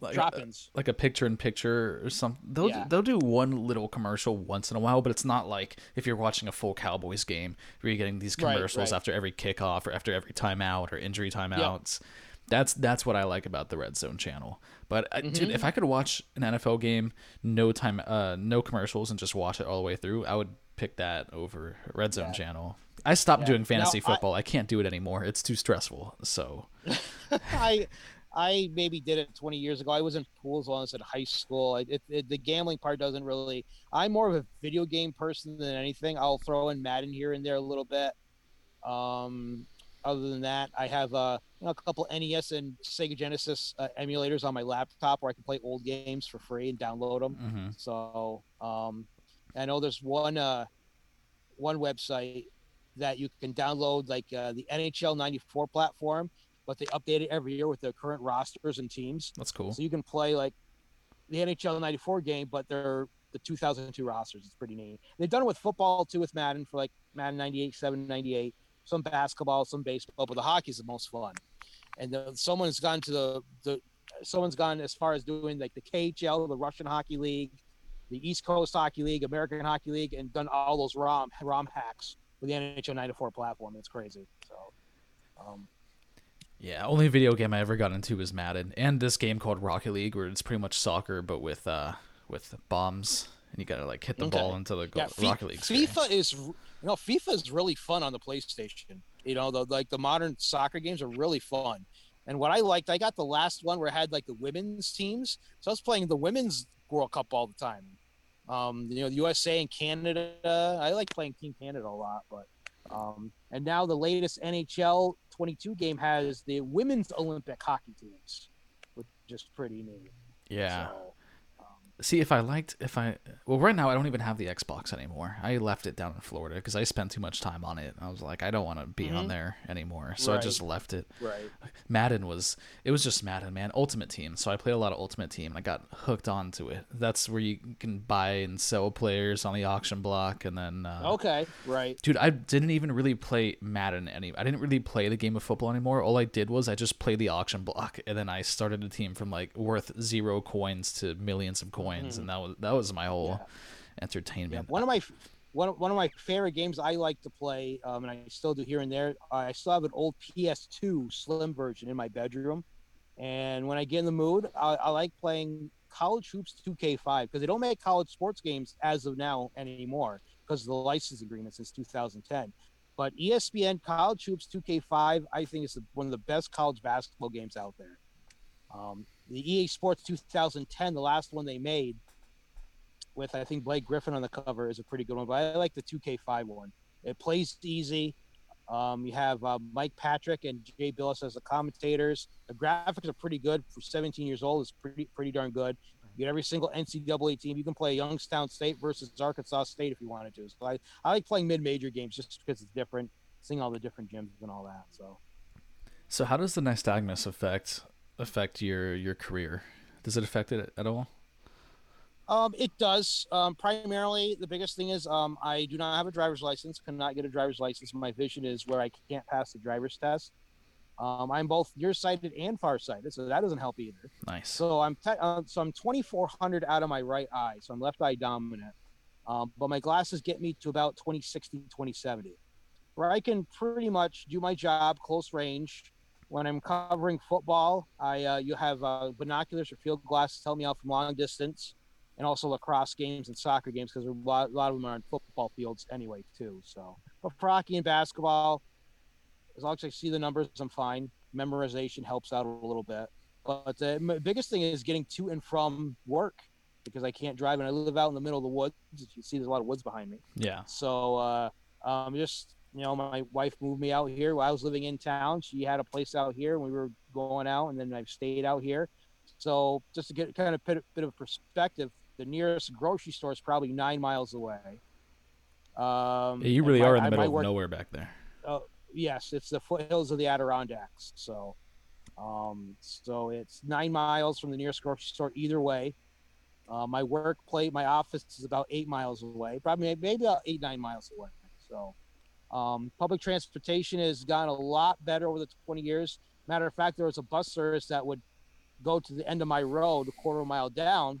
like, drop-ins. like a picture in picture or something. They'll Yeah. they'll do one little commercial once in a while, but it's not like if you're watching a full Cowboys game where you're getting these commercials right. after every kickoff or after every timeout or injury timeouts. That's that's what I like about the Red Zone channel. But uh, dude, Mm-hmm. if I could watch an NFL game, no time, uh, no commercials, and just watch it all the way through, I would pick that over Red Zone Yeah. channel. I stopped Yeah. doing fantasy Now, football. I can't do it anymore. It's too stressful. So I I maybe did it 20 years ago. I was in pools when I was in high school. It, it- the gambling part doesn't really. I'm more of a video game person than anything. I'll throw in Madden here and there a little bit. Um, other than that, I have uh, you know, a couple NES and Sega Genesis uh, emulators on my laptop where I can play old games for free and download them. mhm. So um, I know there's one uh, one website that you can download like uh, the NHL '94 platform, but they update it every year with their current rosters and teams. that's cool. So you can play like the NHL '94 game, but they're the 2002 rosters. It's pretty neat. They've done it with football too, with Madden for like Madden '98, 7, 98, some basketball, some baseball, but the hockey's the most fun. And the, someone's gone to the the someone's gone as far as doing like the KHL, the Russian Hockey League, the East Coast Hockey League, American Hockey League, and done all those ROM ROM hacks with the NHL '94 platform. It's crazy. So. Um, Yeah, only video game I ever got into was Madden, and this game called Rocket League, where it's pretty much soccer but with uh with bombs, and you gotta like hit the Okay. ball into the goal. yeah, Rocket League. FIFA is, you know, FIFA is really fun on the PlayStation. You know, the like the modern soccer games are really fun. And what I liked, I got the last one where I had like the women's teams, so I was playing the women's World Cup all the time. Um, you know, the USA and Canada. I like playing Team Canada a lot, but um, and now the latest NHL 22 game has the women's Olympic hockey teams, which is pretty neat. Yeah. So, See, if I liked, if I well, right now I don't even have the Xbox anymore. I left it down in Florida because I spent too much time on it. I was like, I don't want to be on Mhm. there anymore, so I just left it. right. Madden was it was just Madden, man. Ultimate Team. So I played a lot of Ultimate Team and I got hooked onto it. That's where you can buy and sell players on the auction block and then uh, Okay. Right. Dude, I didn't even really play Madden any. I didn't really play the game of football anymore. All I did was I just played the auction block, and then I started a team from like worth zero coins to millions of coins, and that was that was my whole Mm-hmm. Yeah, entertainment. one of my one, one of my favorite games I like to play, um, and I still do here and there. I still have an old PS2 Slim version in my bedroom, and when I get in the mood, I, I like playing College Hoops 2K5 because they don't make college sports games as of now anymore because of the license agreement since 2010. But ESPN College Hoops 2K5, I think is one of the best college basketball games out there. Um, the EA Sports 2010, the last one they made, with I think Blake Griffin on the cover is a pretty good one. But I like the 2K5 one. It plays easy. Um, you have uh, Mike Patrick and Jay Bilas as the commentators. The graphics are pretty good for 17 years old. It's pretty pretty darn good. You get every single NCAA team. You can play Youngstown State versus Arkansas State if you wanted to. So I, I like playing mid-major games just because it's different, seeing all the different gyms and all that. So So how does the nystagmus affect affect your your career? Does it affect it at all? Um, it does. Um, primarily, the biggest thing is um, I do not have a driver's license. Cannot get a driver's license. My vision is where I can't pass the driver's test. Um, I'm both nearsighted and farsighted, so that doesn't help either. Nice. So I'm te- uh, so I'm 2400 out of my right eye, so I'm left eye dominant. Um, but my glasses get me to about 2060, 2070, where I can pretty much do my job close range. When I'm covering football, I uh, you have uh, binoculars or field glasses tell me out from long distance, and also lacrosse games and soccer games because a lot, a lot of them are on football fields anyway too. So, but for hockey and basketball, as long as I see the numbers, I'm fine. Memorization helps out a little bit. But the biggest thing is getting to and from work because I can't drive and I live out in the middle of the woods. You see, there's a lot of woods behind me. Yeah. So, uh, um, just you know, my wife moved me out here. While I was living in town, she had a place out here, and we were going out, and then I've stayed out here. So, just to get kind of a bit, of perspective, the nearest grocery store is probably nine miles away. Um, yeah, you really my, are in the middle of work, nowhere back there. Uh, yes, it's the foothills of the Adirondacks. So, um, so it's nine miles from the nearest grocery store either way. Uh, my workplace, my office is about eight miles away, probably maybe about eight nine miles away. So, um, public transportation has gotten a lot better over the 20 years. Matter of fact, there was a bus service that would go to the end of my road, a quarter mile down,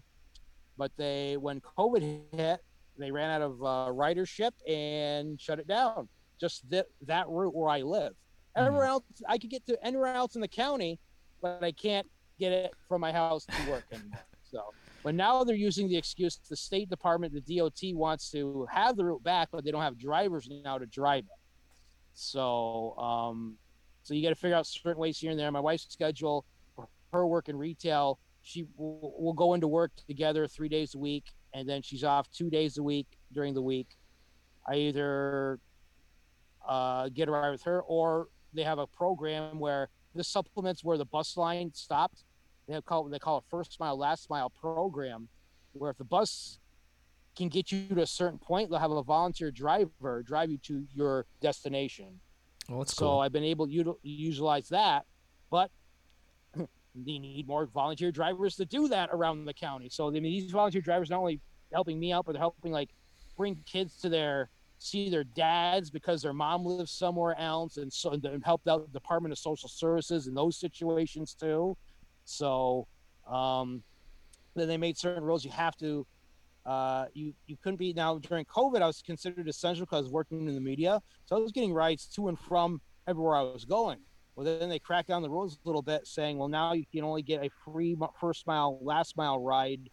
but they, when COVID hit, they ran out of uh, ridership and shut it down just that that route where I live. Mm-hmm. Everywhere else, I could get to anywhere else in the county, but I can't get it from my house to work anymore. So, but now they're using the excuse the State Department, the DOT wants to have the route back, but they don't have drivers now to drive it. So, um, so you got to figure out certain ways here and there. My wife's schedule, her work in retail, she will will go into work together three days a week, and then she's off two days a week during the week. I either uh, get a ride with her, or they have a program where the supplements where the bus line stopped. They have called they call it first mile, last mile program, where if the bus can get you to a certain point, they'll have a volunteer driver drive you to your destination. That's so cool. I've been able to utilize that, but they need more volunteer drivers to do that around the county. So I mean, these volunteer drivers not only helping me out, but they're helping like bring kids to their see their dads because their mom lives somewhere else and so and helped out the department of social services in those situations too so um, then they made certain rules you have to uh, you you couldn't be now during covid i was considered essential because i was working in the media so i was getting rides to and from everywhere i was going well then they cracked down the rules a little bit saying well now you can only get a free first mile last mile ride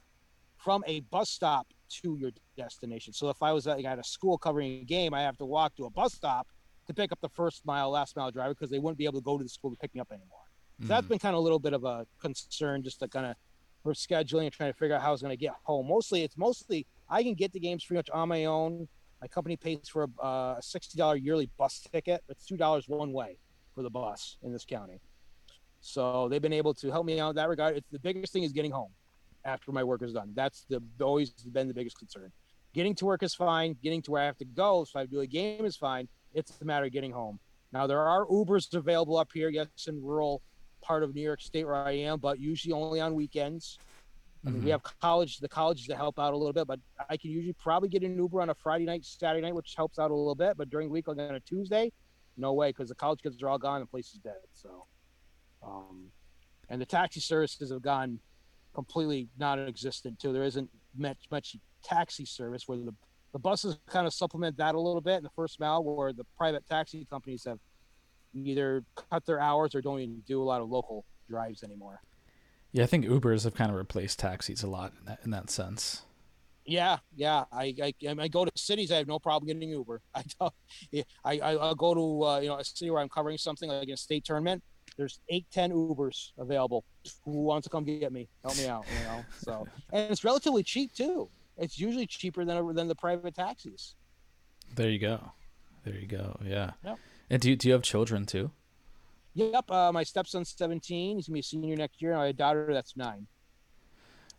from a bus stop to your destination. So if I was at, at a school covering a game, I have to walk to a bus stop to pick up the first mile, last mile driver because they wouldn't be able to go to the school to pick me up anymore. Mm. that's been kind of a little bit of a concern, just to kind of for scheduling and trying to figure out how I was going to get home. Mostly, it's mostly I can get the games pretty much on my own. My company pays for a, uh, a sixty dollar yearly bus ticket. It's two dollars one way for the bus in this county. So they've been able to help me out in that regard. It's the biggest thing is getting home after my work is done. That's the always been the biggest concern. Getting to work is fine. Getting to where I have to go, so I do a game is fine. It's the matter of getting home. Now there are Ubers available up here, yes, in rural part of New York State where I am, but usually only on weekends. I mean, mm-hmm. we have college, the colleges to help out a little bit, but I can usually probably get an Uber on a Friday night, Saturday night, which helps out a little bit. But during the week, like on a Tuesday, no way, because the college kids are all gone the place is dead. So, um, and the taxi services have gone completely non-existent too. There isn't much much taxi service where the the buses kind of supplement that a little bit in the first mile, where the private taxi companies have either cut their hours or don't even do a lot of local drives anymore. Yeah, I think Ubers have kind of replaced taxis a lot in that, in that sense. Yeah, yeah. I, I I go to cities. I have no problem getting Uber. I I I will go to uh, you know a city where I'm covering something like a state tournament there's eight, ten Ubers available. Who wants to come get me? Help me out, you know. So, and it's relatively cheap too. It's usually cheaper than than the private taxis. There you go. There you go. Yeah. Yep. And do you, do you have children too? Yep. Uh, my stepson's 17. He's gonna be a senior next year. And I have a daughter that's nine.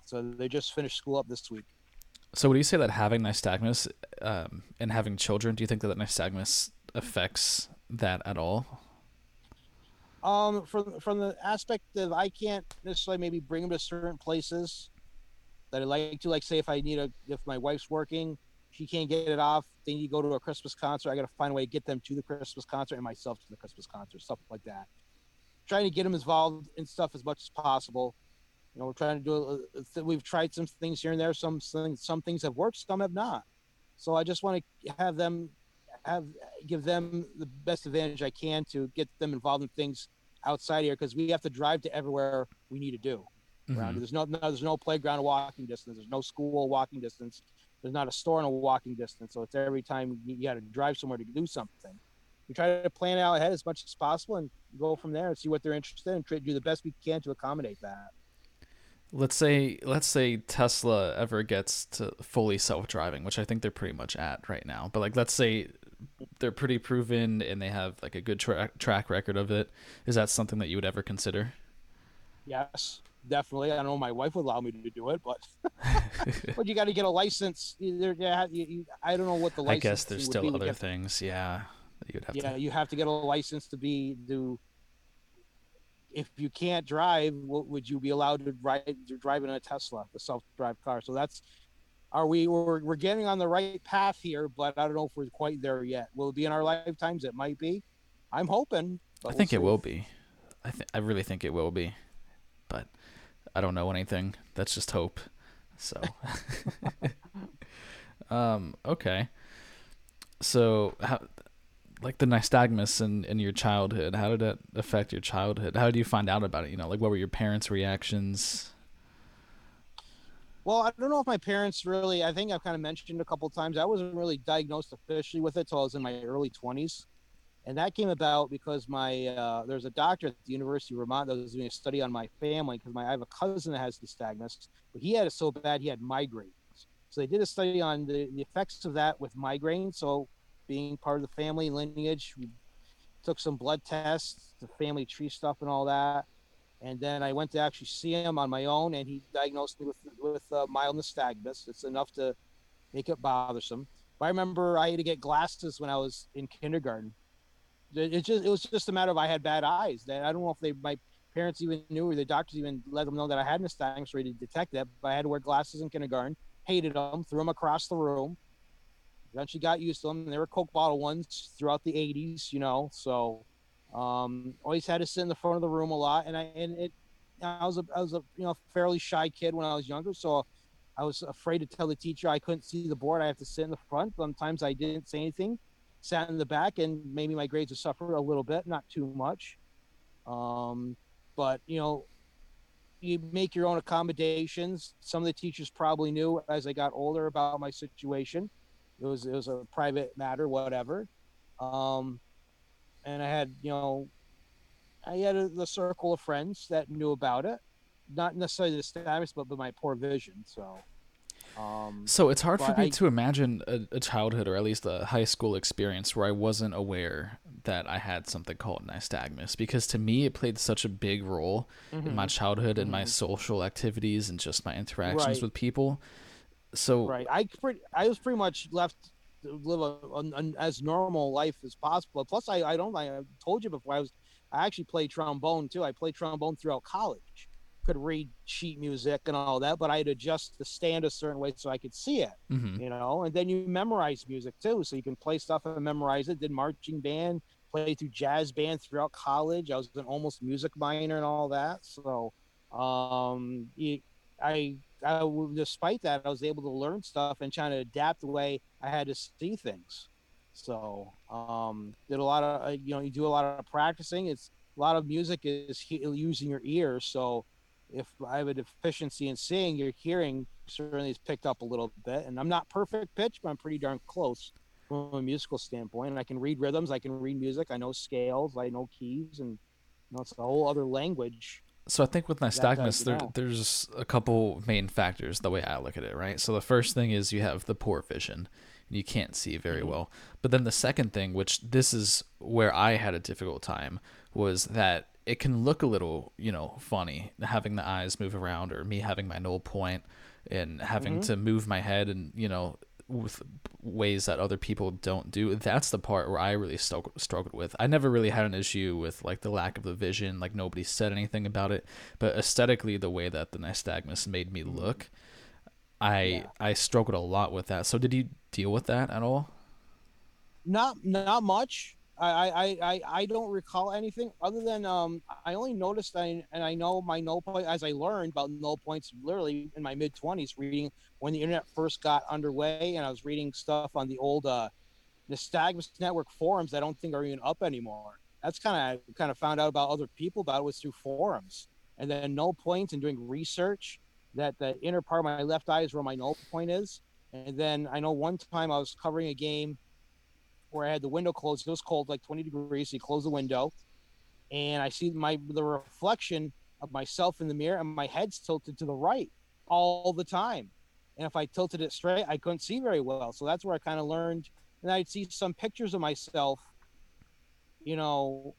So they just finished school up this week. So would you say that having nystagmus um, and having children, do you think that nystagmus affects that at all? Um, from from the aspect of I can't necessarily maybe bring them to certain places. that I like to like say if I need a if my wife's working, she can't get it off, they need to go to a Christmas concert. I got to find a way to get them to the Christmas concert and myself to the Christmas concert, stuff like that. Trying to get them involved in stuff as much as possible. You know, we're trying to do. We've tried some things here and there. Some some some things have worked, some have not. So I just want to have them have give them the best advantage I can to get them involved in things outside here because we have to drive to everywhere we need to do. Mm-hmm. There's no, no, there's no playground walking distance. There's no school walking distance. There's not a store in a walking distance. So it's every time you, you got to drive somewhere to do something. We try to plan out ahead as much as possible and go from there and see what they're interested in. Try to do the best we can to accommodate that. Let's say let's say Tesla ever gets to fully self-driving, which I think they're pretty much at right now. But like let's say they're pretty proven and they have like a good tra- track record of it. Is that something that you would ever consider? Yes definitely. I don't know my wife would allow me to do it, but but you got to get a license. Either, yeah, you, you, I don't know what the license. I guess there's still other things. Yeah, you would have. Yeah, to... you have to get a license to be do. If you can't drive, what, would you be allowed to ride? To drive in a Tesla, the self-drive car. So that's. Are we? We're, we're getting on the right path here, but I don't know if we're quite there yet. Will it be in our lifetimes? It might be. I'm hoping. I think we'll it will be. I think I really think it will be, but I don't know anything. That's just hope. So, um, okay. So, how, like the nystagmus in, in your childhood, how did that affect your childhood? How did you find out about it? You know, like what were your parents' reactions? Well, I don't know if my parents really. I think I've kind of mentioned a couple times. I wasn't really diagnosed officially with it until I was in my early twenties and that came about because my uh, there's a doctor at the University of Vermont that was doing a study on my family because my I have a cousin that has nystagmus, but he had it so bad he had migraines. So they did a study on the, the effects of that with migraine. So being part of the family lineage, we took some blood tests, the family tree stuff, and all that. And then I went to actually see him on my own, and he diagnosed me with with uh, mild nystagmus. It's enough to make it bothersome. But I remember I had to get glasses when I was in kindergarten it just it was just a matter of I had bad eyes. That I don't know if they my parents even knew or the doctors even let them know that I had nystagmus to detect that. But I had to wear glasses in kindergarten. Hated them. Threw them across the room. Eventually got used to them. They were Coke bottle ones throughout the '80s, you know. So um, always had to sit in the front of the room a lot, and I and it. I was a I was a you know fairly shy kid when I was younger, so I was afraid to tell the teacher I couldn't see the board. I have to sit in the front. Sometimes I didn't say anything sat in the back, and maybe my grades would suffer a little bit, not too much. Um, but you know, you make your own accommodations. Some of the teachers probably knew as I got older about my situation. It was it was a private matter, whatever. Um, and I had you know, I had a, the circle of friends that knew about it, not necessarily the status, but but my poor vision. So um, so it's hard for me I, to imagine a, a, childhood or at least a high school experience where I wasn't aware that I had something called nystagmus because to me it played such a big role mm-hmm. in my childhood and mm-hmm. my social activities and just my interactions right. with people. So right, I pretty, I was pretty much left to live a, a, as normal life as possible. Plus, I I don't I told you before I was I actually played trombone too. I played trombone throughout college could read sheet music and all that, but I'd adjust the stand a certain way so I could see it, mm-hmm. you know. And then you memorize music too, so you can play stuff and memorize it. Did marching band, played through jazz band throughout college. I was an almost music minor and all that. So, um, I, I, despite that, I was able to learn stuff and trying to adapt the way I had to see things. So, um, did a lot of, you know, you do a lot of practicing. It's a lot of music is he- using your ears, so if I have a deficiency in seeing, your hearing certainly is picked up a little bit. And I'm not perfect pitch, but I'm pretty darn close from a musical standpoint. And I can read rhythms, I can read music, I know scales, I know keys, and you know, it's a whole other language. So I think with nystagmus, there, there's a couple main factors the way I look at it, right? So the first thing is you have the poor vision. You can't see very mm-hmm. well. But then the second thing, which this is where I had a difficult time, was that it can look a little, you know, funny having the eyes move around or me having my null point and having mm-hmm. to move my head and, you know, with ways that other people don't do. That's the part where I really st- struggled with. I never really had an issue with like the lack of the vision, like nobody said anything about it, but aesthetically the way that the nystagmus made me look, I Yeah. I struggled a lot with that. So did you deal with that at all? Not not much. I I, I- don't recall anything other than um I only noticed I and I know my null point as I learned about null points literally in my mid twenties reading when the internet first got underway and I was reading stuff on the old uh Nystagmus network forums that I don't think are even up anymore. That's kind of kind of found out about other people about it was through forums and then null points and doing research that the inner part of my left eye is where my null point is. And then I know one time I was covering a game where I had the window closed. It was cold, like 20 degrees. So you close the window, and I see my the reflection of myself in the mirror, and my head's tilted to the right all the time. And if I tilted it straight, I couldn't see very well. So that's where I kind of learned. And I'd see some pictures of myself, you know,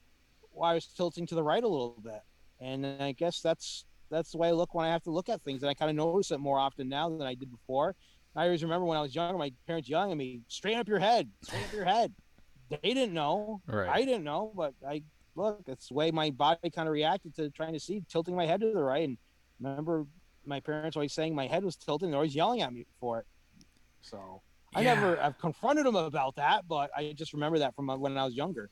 while I was tilting to the right a little bit. And I guess that's that's the way I look when I have to look at things. And I kind of notice it more often now than I did before. I always remember when I was younger, my parents yelling at me, "Straighten up your head, straighten up your head." They didn't know, Right. I didn't know, but I look. It's the way my body kind of reacted to trying to see, tilting my head to the right. And remember, my parents always saying my head was tilted, and they're always yelling at me for it. So I Yeah. never, I've confronted them about that, but I just remember that from uh, when I was younger.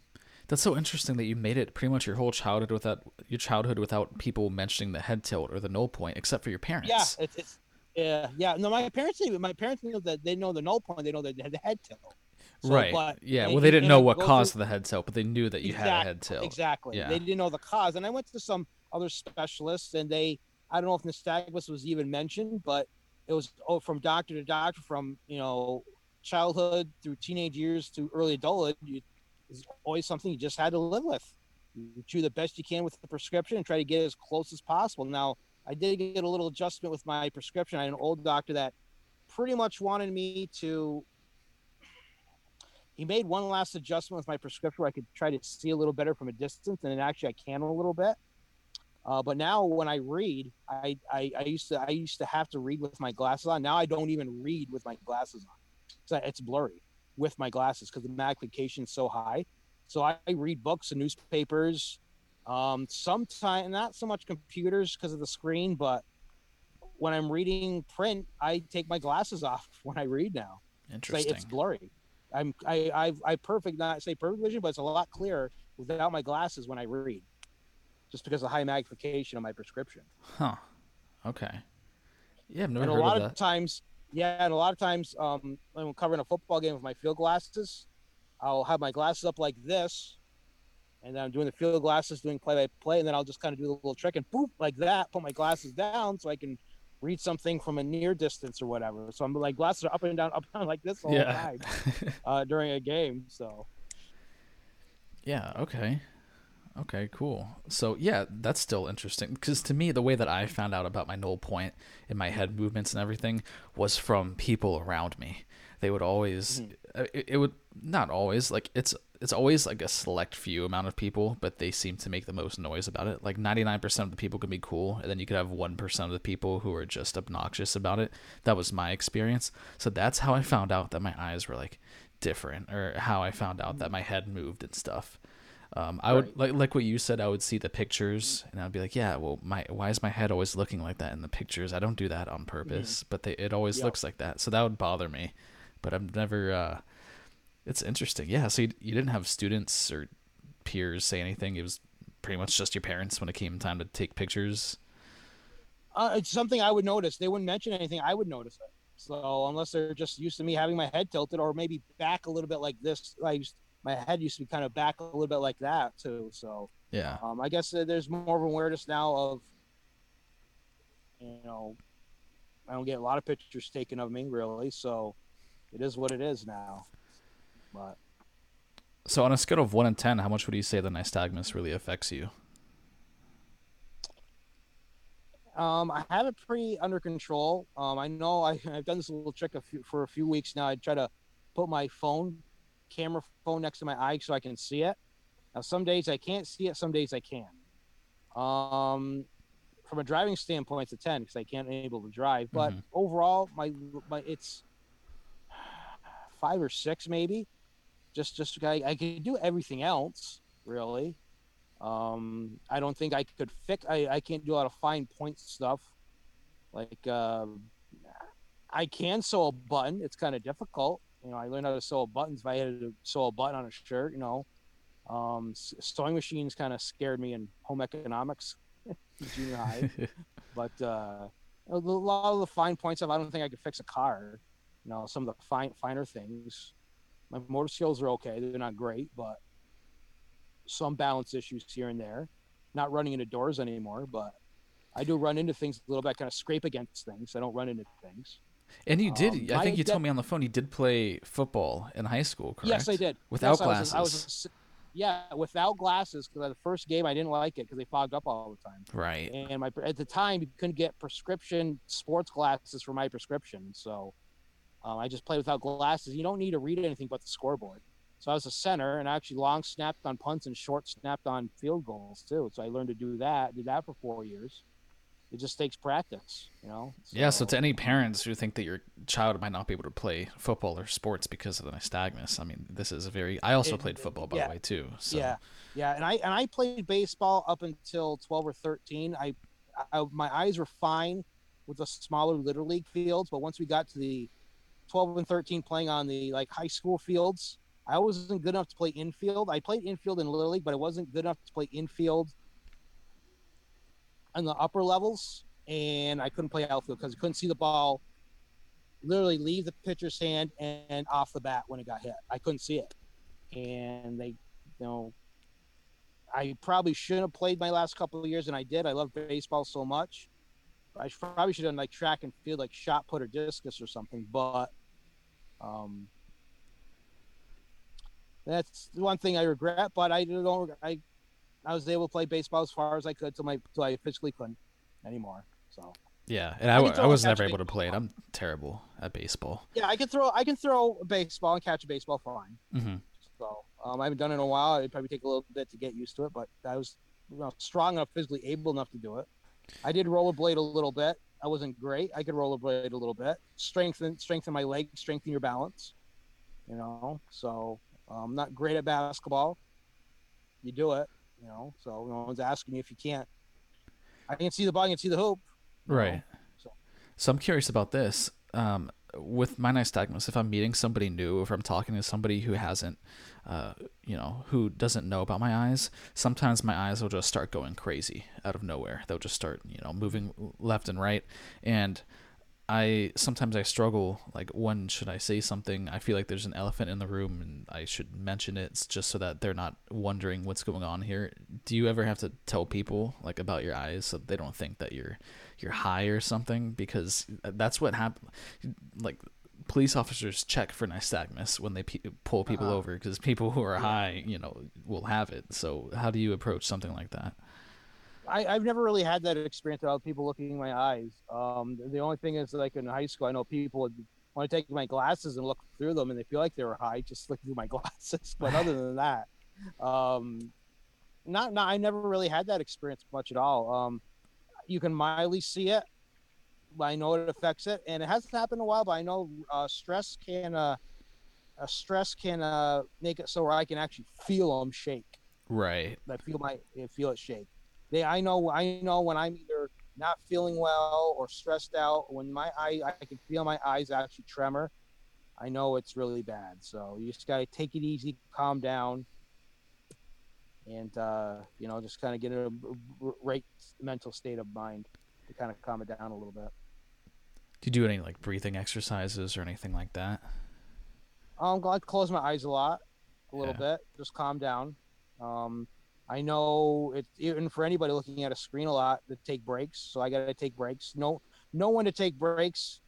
That's so interesting that you made it pretty much your whole childhood without your childhood without people mentioning the head tilt or the null point, except for your parents. Yeah, it's, it's yeah, yeah. No, my parents. My parents knew that they know the null point. They know that they had the head tilt. So, right. but- yeah. and- Well, they didn't know what caused through- the head tilt, but they knew that you had a head tilt. Exactly. Yeah. They didn't know the cause. And I went to some other specialists and they I don't know if nystagmus was even mentioned, but it was oh, from doctor to doctor from, you know, childhood through teenage years to early adulthood. You, it's always something you just had to live with. You do the best you can with the prescription and try to get as close as possible. Now, I did get a little adjustment with my prescription. I had an old doctor that pretty much wanted me to he made one last adjustment with my prescription where I could try to see a little better from a distance, and actually I can a little bit. Uh, but now when I read, I, I I used to I used to have to read with my glasses on. Now I don't even read with my glasses on. So it's blurry with my glasses because the magnification is so high. So I read books and newspapers. Um, sometimes not so much computers because of the screen, but when I'm reading print, I take my glasses off when I read now. Interesting. it's blurry. I'm I I've I perfect not say perfect vision, but it's a lot clearer without my glasses when I read, just because of the high magnification of my prescription. Huh. Okay. Yeah, I've never and a lot of of, that. times, yeah, and a lot of times, um, when I'm covering a football game with my field glasses, I'll have my glasses up like this, and then I'm doing the field glasses, doing play by play, and then I'll just kind of do the little trick and boop like that, put my glasses down so I can read something from a near distance or whatever. So I'm like glasses are up and down, up and down like this the whole yeah. time uh, during a game. So. yeah. Okay. Okay. Cool. So yeah, that's still interesting because to me, the way that I found out about my null point in my head movements and everything was from people around me. They would always, uh, it, it would not always like it's it's always like a select few amount of people, but they seem to make the most noise about it. Like ninety nine percent of the people can be cool, and then you could have one percent of the people who are just obnoxious about it. That was my experience. So that's how I found out that my eyes were like different, or how I found out that my head moved and stuff. Um, I would like like what you said. I would see the pictures, and I'd be like, "Yeah, well, my why is my head always looking like that in the pictures? I don't do that on purpose, but they it always Yep. looks like that." So that would bother me. But I've never. Uh, it's interesting, yeah. So you, you didn't have students or peers say anything. It was pretty much just your parents when it came time to take pictures. Uh, it's something I would notice. They wouldn't mention anything. I would notice it. So unless they're just used to me having my head tilted or maybe back a little bit like this, I used my head used to be kind of back a little bit like that too. So Yeah, um, I guess uh, there's more of awareness now of, you know, I don't get a lot of pictures taken of me really. So it is what it is now. But So on a scale of one and ten, how much would you say the nystagmus really affects you? Um, I have it pretty under control. Um, I know I, I've done this little trick a few, for a few weeks now. I try to put my phone, camera phone next to my eye so I can see it. Now, some days I can't see it, some days I can. Um, from a driving standpoint, it's a 10 because I can't able to drive. But Mhm. overall, my my it's five or six maybe. Just just I, I can do everything else really. Um, I don't think I could fix. I, I can't do a lot of fine point stuff. Like uh, I can sew a button. It's kind of difficult. You know, I learned how to sew buttons. If I had to sew a button on a shirt, you know, um, sewing machines kind of scared me in home economics, junior high. but uh, a lot of the fine points of I don't think I could fix a car. You know, some of the fine finer things. My motor skills are okay. They're not great, but some balance issues here and there. Not running into doors anymore, but I do run into things a little bit. I kind of scrape against things. I don't run into things. And you did. Um, I think you told me on the phone you did play football in high school, correct? Yes, I did. Without yes, glasses. I was, I was yeah, without glasses because the first game I didn't like it because they fogged up all the time. Right. And my at the time you couldn't get prescription sports glasses for my prescription, so um, I just played without glasses. You don't need to read anything but the scoreboard. So I was a center and I actually long snapped on punts and short snapped on field goals too. So I learned to do that. Did that for four years it just takes practice, you know. So, yeah. So to any parents who think that your child might not be able to play football or sports because of the nystagmus, I mean, this is a very. I also it, played football by yeah, the way too. So. Yeah, yeah, and I and I played baseball up until twelve or thirteen. I, I my eyes were fine with the smaller little league fields, but once we got to the twelve and thirteen, playing on the like high school fields, I wasn't good enough to play infield. I played infield in little league, but I wasn't good enough to play infield on the upper levels, and I couldn't play outfield because I couldn't see the ball literally leave the pitcher's hand and off the bat when it got hit. I couldn't see it, and they, you know, I probably shouldn't have played my last couple of years, and I did. I love baseball so much. I probably should have done like track and field, like shot put or discus or something. But um, that's the one thing I regret. But I don't. I I was able to play baseball as far as I could till my till I physically couldn't anymore. So yeah, and I, I, I was never able to play it. I'm terrible at baseball. Yeah, I can throw I can throw a baseball and catch a baseball fine. Mm-hmm. So um, I haven't done it in a while. It'd probably take a little bit to get used to it, but I was you know, strong enough, physically able enough to do it. I did rollerblade a little bit. I wasn't great. I could rollerblade a blade a little bit. Strengthen strengthen my legs, strengthen your balance. You know, so I'm um, not great at basketball. You do it you know. So no one's asking you if you can't. I can see the ball, I can see the hoop. Right. So. so I'm curious about this. Um, with my nystagmus, if I'm meeting somebody new, if I'm talking to somebody who hasn't, uh, you know, who doesn't know about my eyes, sometimes my eyes will just start going crazy out of nowhere. They'll just start, you know, moving left and right, and I sometimes I struggle like when should I say something? I feel like there's an elephant in the room and I should mention it just so that they're not wondering what's going on here. Do you ever have to tell people like about your eyes so they don't think that you're you're high or something because that's what happens like police officers check for nystagmus when they pe- pull people uh-huh. over because people who are high, you know, will have it. So how do you approach something like that? I, have never really had that experience about people looking in my eyes. Um, the only thing is, like in high school, I know people would want to take my glasses and look through them, and they feel like they were high just looking through my glasses. But other than that, um, not, not I never really had that experience much at all. Um, you can mildly see it. I know it affects it, and it hasn't happened in a while. But I know uh, stress can uh, uh, stress can uh, make it so where I can actually feel them shake. Right. I feel my feel it shake they I know I know when I'm either not feeling well or stressed out. When my eye I can feel my eyes actually tremor. I know it's really bad. So you just gotta take it easy, calm down, and uh, you know just kind of get in a right mental state of mind to kind of calm it down a little bit. Do you do any like breathing exercises or anything like that? Um, I close my eyes a lot, a little yeah. bit, just calm down. Um, I know it's even for anybody looking at a screen a lot to take breaks. So I got to take breaks. No, no one to take breaks.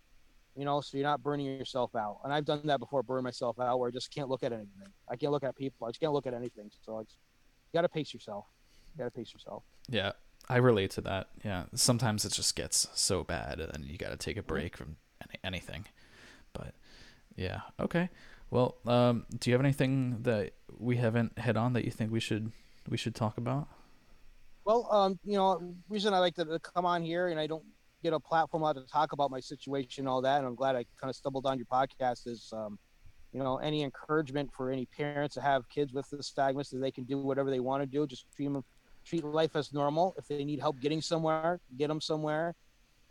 You know, so you're not burning yourself out. And I've done that before, burn myself out where I just can't look at anything. I can't look at people. I just can't look at anything. So it's, you got to pace yourself. You got to pace yourself. Yeah, I relate to that. Yeah, sometimes it just gets so bad, and you got to take a mm-hmm. break from any, anything. But yeah, okay. Well, um, do you have anything that we haven't hit on that you think we should we should talk about? Well, um, you know, reason I like to, to come on here and I don't get a platform out to talk about my situation and all that, and I'm glad I kind of stumbled on your podcast is, um, you know, any encouragement for any parents to have kids with the nystagmus that they can do whatever they want to do, just treat them, treat life as normal. If they need help getting somewhere, get them somewhere.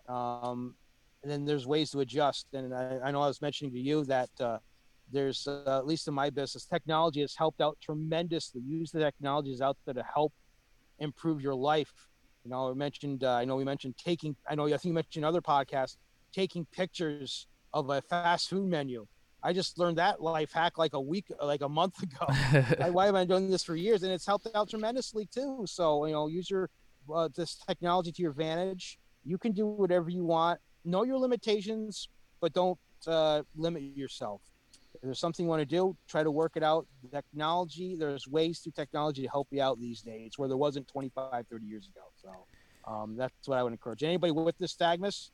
Um, and then there's ways to adjust. And I, I know I was mentioning to you that uh, there's uh, at least in my business, technology has helped out tremendously. Use the technologies out there to help improve your life. You know, I mentioned, uh, I know we mentioned taking, I know I think you mentioned other podcasts, taking pictures of a fast food menu. I just learned that life hack like a week, like a month ago. I, why have I doing this for years? And it's helped out tremendously too. So, you know, use your, uh, this technology to your advantage. You can do whatever you want. Know your limitations, but don't uh, limit yourself. If there's something you want to do, try to work it out. Technology, there's ways through technology to help you out these days where there wasn't 25, 30 years ago. So um, that's what I would encourage. Anybody with nystagmus,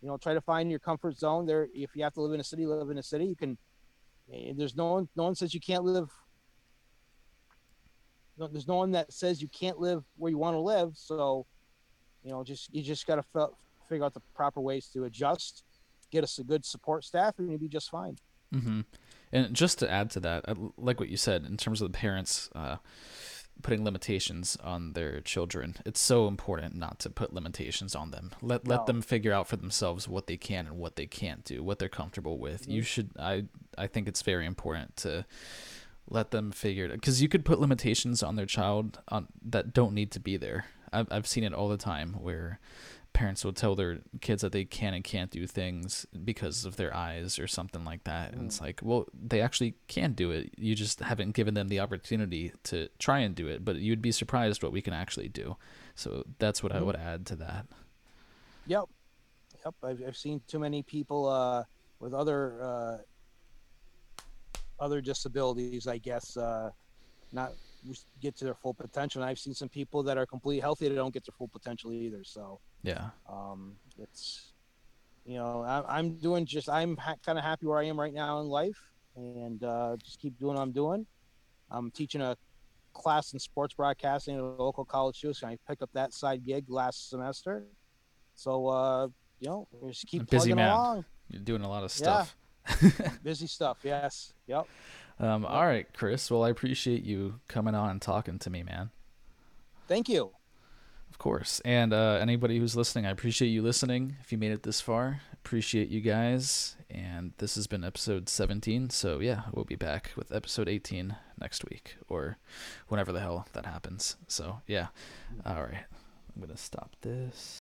you know, try to find your comfort zone there. If you have to live in a city, live in a city. You can, eh, there's no one, no one says you can't live. No, there's no one that says you can't live where you want to live. So, you know, just, you just got to figure out the proper ways to adjust, get us a good support staff and you'll be just fine. Mm-hmm. And just to add to that, I like what you said in terms of the parents uh, putting limitations on their children. It's so important not to put limitations on them. Let no. let them figure out for themselves what they can and what they can't do, what they're comfortable with. Mm-hmm. You should. I I think it's very important to let them figure it because you could put limitations on their child on that don't need to be there. I've I've seen it all the time where parents will tell their kids that they can and can't do things because of their eyes or something like that. And it's mm. like, well, they actually can do it. You just haven't given them the opportunity to try and do it. But you'd be surprised what we can actually do. So that's what mm-hmm. I would add to that. Yep. Yep. I've, I've seen too many people uh, with other uh, other disabilities, I guess, uh, not get to their full potential. And I've seen some people that are completely healthy that don't get their full potential either. So yeah, um, it's you know I, am doing just I'm ha- kind of happy where I am right now in life, and uh, just keep doing what I'm doing. I'm teaching a class in sports broadcasting at a local college too, so I picked up that side gig last semester. So uh, you know, just keep busy man. Along. You're doing a lot of stuff. Yeah. busy stuff. Yes. Yep. Um, all right, Chris. Well, I appreciate you coming on and talking to me, man. Thank you. Of course. And uh, anybody who's listening, I appreciate you listening. If you made it this far, appreciate you guys. And this has been episode 17. So, yeah, we'll be back with episode 18 next week or whenever the hell that happens. So, yeah. All right. I'm going to stop this.